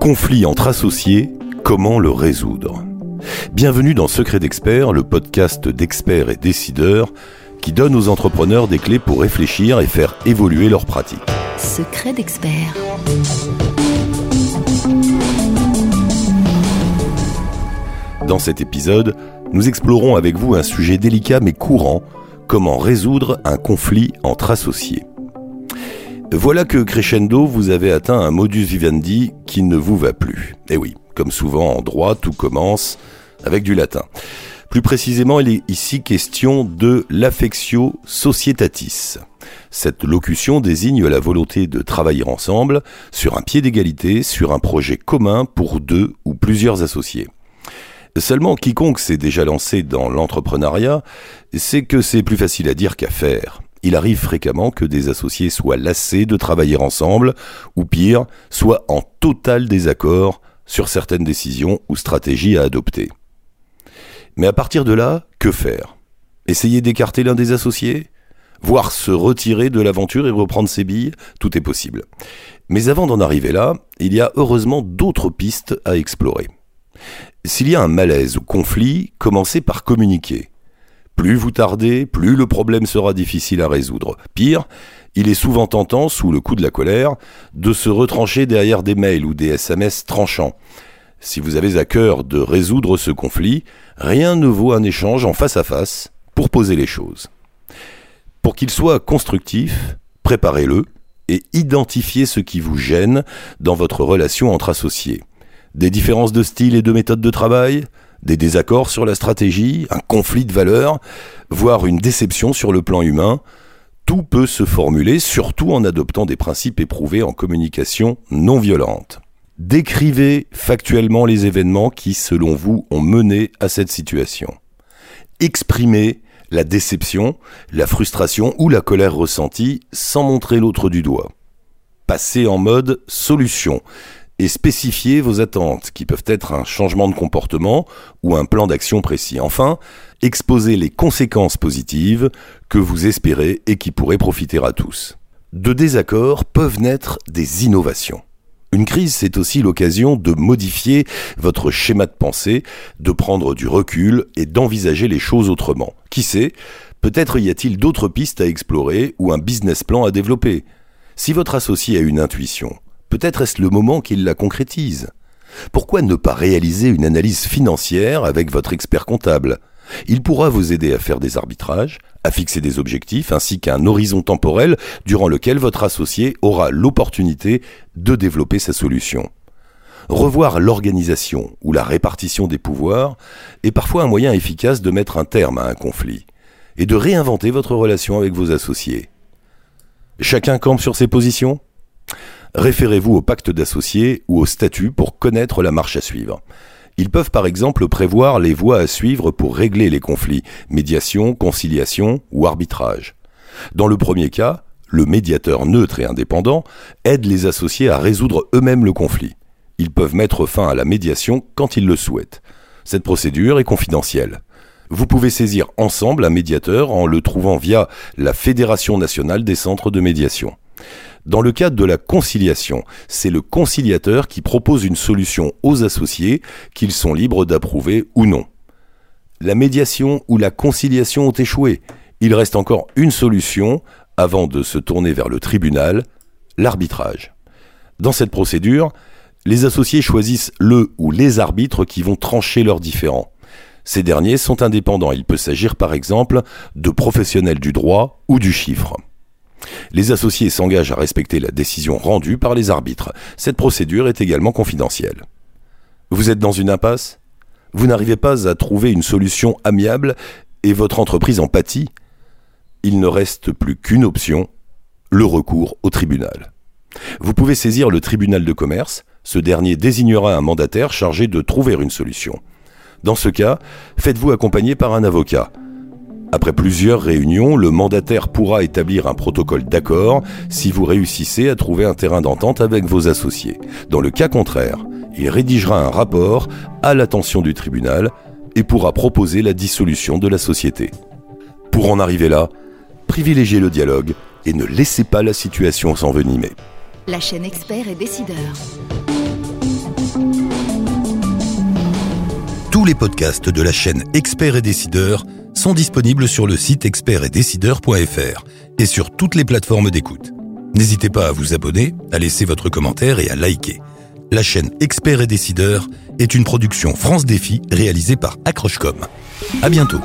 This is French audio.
Conflit entre associés, comment le résoudre? Bienvenue dans Secret d'Expert, le podcast d'experts et décideurs qui donne aux entrepreneurs des clés pour réfléchir et faire évoluer leurs pratiques. Secret d'Expert. Dans cet épisode, nous explorons avec vous un sujet délicat mais courant, comment résoudre un conflit entre associés. Voilà que crescendo, vous avez atteint un modus vivendi qui ne vous va plus. Eh oui, comme souvent en droit, tout commence avec du latin. Plus précisément, il est ici question de l'affectio societatis. Cette locution désigne la volonté de travailler ensemble sur un pied d'égalité, sur un projet commun pour deux ou plusieurs associés. Seulement, quiconque s'est déjà lancé dans l'entrepreneuriat sait que c'est plus facile à dire qu'à faire il arrive fréquemment que des associés soient lassés de travailler ensemble, ou pire, soient en total désaccord sur certaines décisions ou stratégies à adopter. Mais à partir de là, que faire? Essayer d'écarter l'un des associés? Voire se retirer de l'aventure et reprendre ses billes? Tout est possible. Mais avant d'en arriver là, il y a heureusement d'autres pistes à explorer. S'il y a un malaise ou conflit, commencez par communiquer. Plus vous tardez, plus le problème sera difficile à résoudre. Pire, il est souvent tentant, sous le coup de la colère, de se retrancher derrière des mails ou des SMS tranchants. Si vous avez à cœur de résoudre ce conflit, rien ne vaut un échange en face à face pour poser les choses. Pour qu'il soit constructif, préparez-le et identifiez ce qui vous gêne dans votre relation entre associés. Des différences de style et de méthode de travail, des désaccords sur la stratégie, un conflit de valeurs, voire une déception sur le plan humain, tout peut se formuler, surtout en adoptant des principes éprouvés en communication non violente. Décrivez factuellement les événements qui, selon vous, ont mené à cette situation. Exprimez la déception, la frustration ou la colère ressentie sans montrer l'autre du doigt. Passez en mode solution et spécifiez vos attentes, qui peuvent être un changement de comportement ou un plan d'action précis. Enfin, exposez les conséquences positives que vous espérez et qui pourraient profiter à tous. De désaccords peuvent naître des innovations. Une crise, c'est aussi l'occasion de modifier votre schéma de pensée, de prendre du recul et d'envisager les choses autrement. Qui sait, peut-être y a-t-il d'autres pistes à explorer ou un business plan à développer. Si votre associé a une intuition, Peut-être est-ce le moment qu'il la concrétise. Pourquoi ne pas réaliser une analyse financière avec votre expert comptable? Il pourra vous aider à faire des arbitrages, à fixer des objectifs ainsi qu'un horizon temporel durant lequel votre associé aura l'opportunité de développer sa solution. Revoir l'organisation ou la répartition des pouvoirs est parfois un moyen efficace de mettre un terme à un conflit et de réinventer votre relation avec vos associés. Chacun campe sur ses positions? Référez-vous au pacte d'associés ou au statut pour connaître la marche à suivre. Ils peuvent par exemple prévoir les voies à suivre pour régler les conflits, médiation, conciliation ou arbitrage. Dans le premier cas, le médiateur neutre et indépendant aide les associés à résoudre eux-mêmes le conflit. Ils peuvent mettre fin à la médiation quand ils le souhaitent. Cette procédure est confidentielle. Vous pouvez saisir ensemble un médiateur en le trouvant via la Fédération nationale des centres de médiation. Dans le cadre de la conciliation, c'est le conciliateur qui propose une solution aux associés qu'ils sont libres d'approuver ou non. La médiation ou la conciliation ont échoué. Il reste encore une solution avant de se tourner vers le tribunal, l'arbitrage. Dans cette procédure, les associés choisissent le ou les arbitres qui vont trancher leurs différends. Ces derniers sont indépendants. Il peut s'agir par exemple de professionnels du droit ou du chiffre. Les associés s'engagent à respecter la décision rendue par les arbitres. Cette procédure est également confidentielle. Vous êtes dans une impasse? Vous n'arrivez pas à trouver une solution amiable et votre entreprise en pâtit? Il ne reste plus qu'une option, le recours au tribunal. Vous pouvez saisir le tribunal de commerce, ce dernier désignera un mandataire chargé de trouver une solution. Dans ce cas, faites-vous accompagner par un avocat. Après plusieurs réunions, le mandataire pourra établir un protocole d'accord si vous réussissez à trouver un terrain d'entente avec vos associés. Dans le cas contraire, il rédigera un rapport à l'attention du tribunal et pourra proposer la dissolution de la société. Pour en arriver là, privilégiez le dialogue et ne laissez pas la situation s'envenimer. La chaîne Expert et Décideur. Tous les podcasts de la chaîne Expert et Décideur sont disponibles sur le site expertetdecideur.fr et sur toutes les plateformes d'écoute. N'hésitez pas à vous abonner, à laisser votre commentaire et à liker. La chaîne Expert et Décideur est une production France Défi réalisée par Accrochecom. À bientôt.